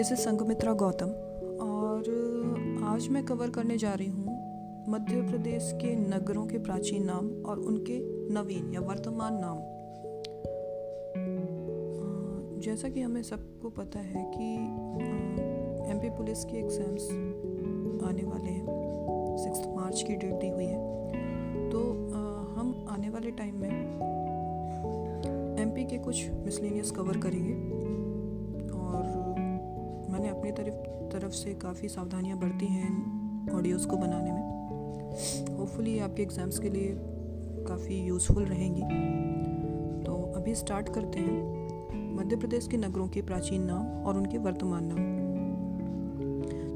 This is Sanghamitra Gautam. और आज मैं कवर करने जा रही हूँ मध्य प्रदेश के नगरों के प्राचीन नाम और उनके नवीन या वर्तमान नाम। जैसा कि हमें सबको पता है कि एमपी पुलिस के एग्ज़ाम्स आने वाले हैं। सिक्स मार्च की डेट दी हुई है। तो हम आने वाले टाइम में एमपी के कुछ मिसलेनियस कवर करेंगे। अपनी तरफ़ तरफ़ से काफ़ी सावधानियाँ बरती हैं ऑडियोज़ को बनाने में। होपफुली आपके एग्ज़ाम्स के लिए काफ़ी यूज़फुल रहेंगी। तो अभी स्टार्ट करते हैं। मध्य प्रदेश के नगरों के प्राचीन नाम और उनके वर्तमान नाम।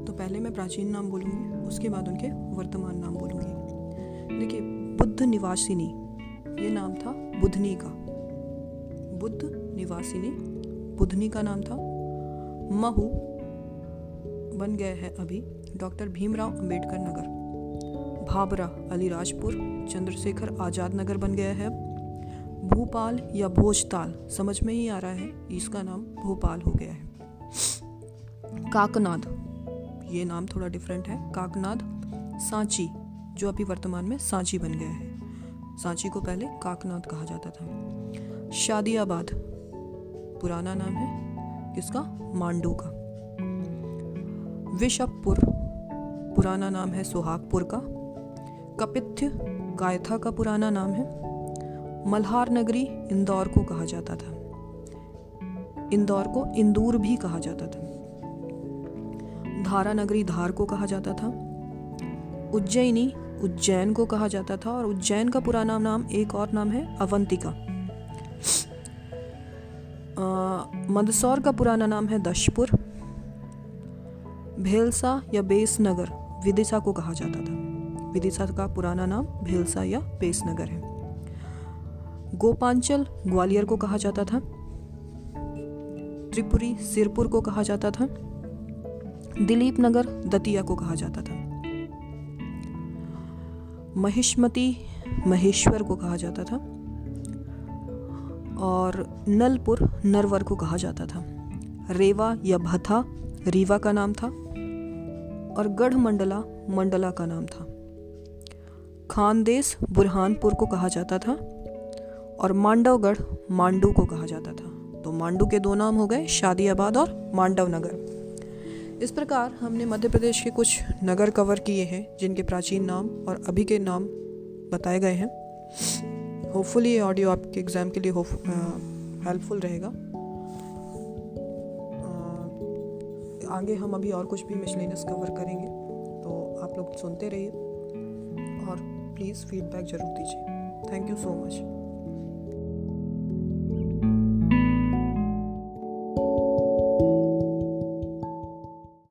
तो पहले मैं प्राचीन नाम बोलूँगी, उसके बाद उनके वर्तमान नाम बोलूँगी। देखिए, बुद्ध निवासिनी, ये नाम था बुधनी का। बुद्ध निवासिनी, बुधनी का नाम था। महू बन गए हैं अभी डॉक्टर भीमराव अंबेडकर नगर। भाबरा, अलीराजपुर, चंद्रशेखर आज़ाद नगर बन गया है। भोपाल या भोजताल, समझ में ही आ रहा है, इसका नाम भोपाल हो गया है। काकनाद, ये नाम थोड़ा डिफरेंट है। काकनाद, सांची, जो अभी वर्तमान में सांची बन गया है। सांची को पहले काकनाद कहा जाता था। शादियाबाद, पुराना नाम है, किसका? मांडू का। विशपपुर पुराना नाम है सुहागपुर का। कपिथ्य गायथा का पुराना नाम है। मल्हार नगरी इंदौर को कहा जाता था। इंदौर को इंदूर भी कहा जाता था। धारा नगरी धार को कहा जाता था। उज्जैनी उज्जैन को कहा जाता था और उज्जैन का पुराना नाम एक और नाम है अवंतिका। मंदसौर का पुराना नाम है दशपुर। भेलसा या बेसनगर, विदिशा को कहा जाता था। विदिशा का पुराना नाम भेलसा या बेसनगर है। गोपांचल ग्वालियर को कहा जाता था। त्रिपुरी सिरपुर को कहा जाता था। दिलीप नगर दतिया को कहा जाता था। महिष्मती महेश्वर को कहा जाता था। और नलपुर नरवर को कहा जाता था। रेवा या भथा, रीवा का नाम था। और गढ़ मंडला मंडला का नाम था। खानदेश बुरहानपुर को कहा जाता था और मांडवगढ़ मांडू को कहा जाता था। तो मांडू के दो नाम हो गए शादीआबाद और मांडव नगर इस प्रकार हमने मध्य प्रदेश के कुछ नगर कवर किए हैं, जिनके प्राचीन नाम और अभी के नाम बताए गए हैं। होपफुली ये ऑडियो आपके एग्ज़ाम के लिए हेल्पफुल रहेगा। आगे हम अभी और कुछ भी मिशलेनस कवर करेंगे तो आप लोग सुनते रहिए और प्लीज़ फीडबैक ज़रूर दीजिए। Thank you so much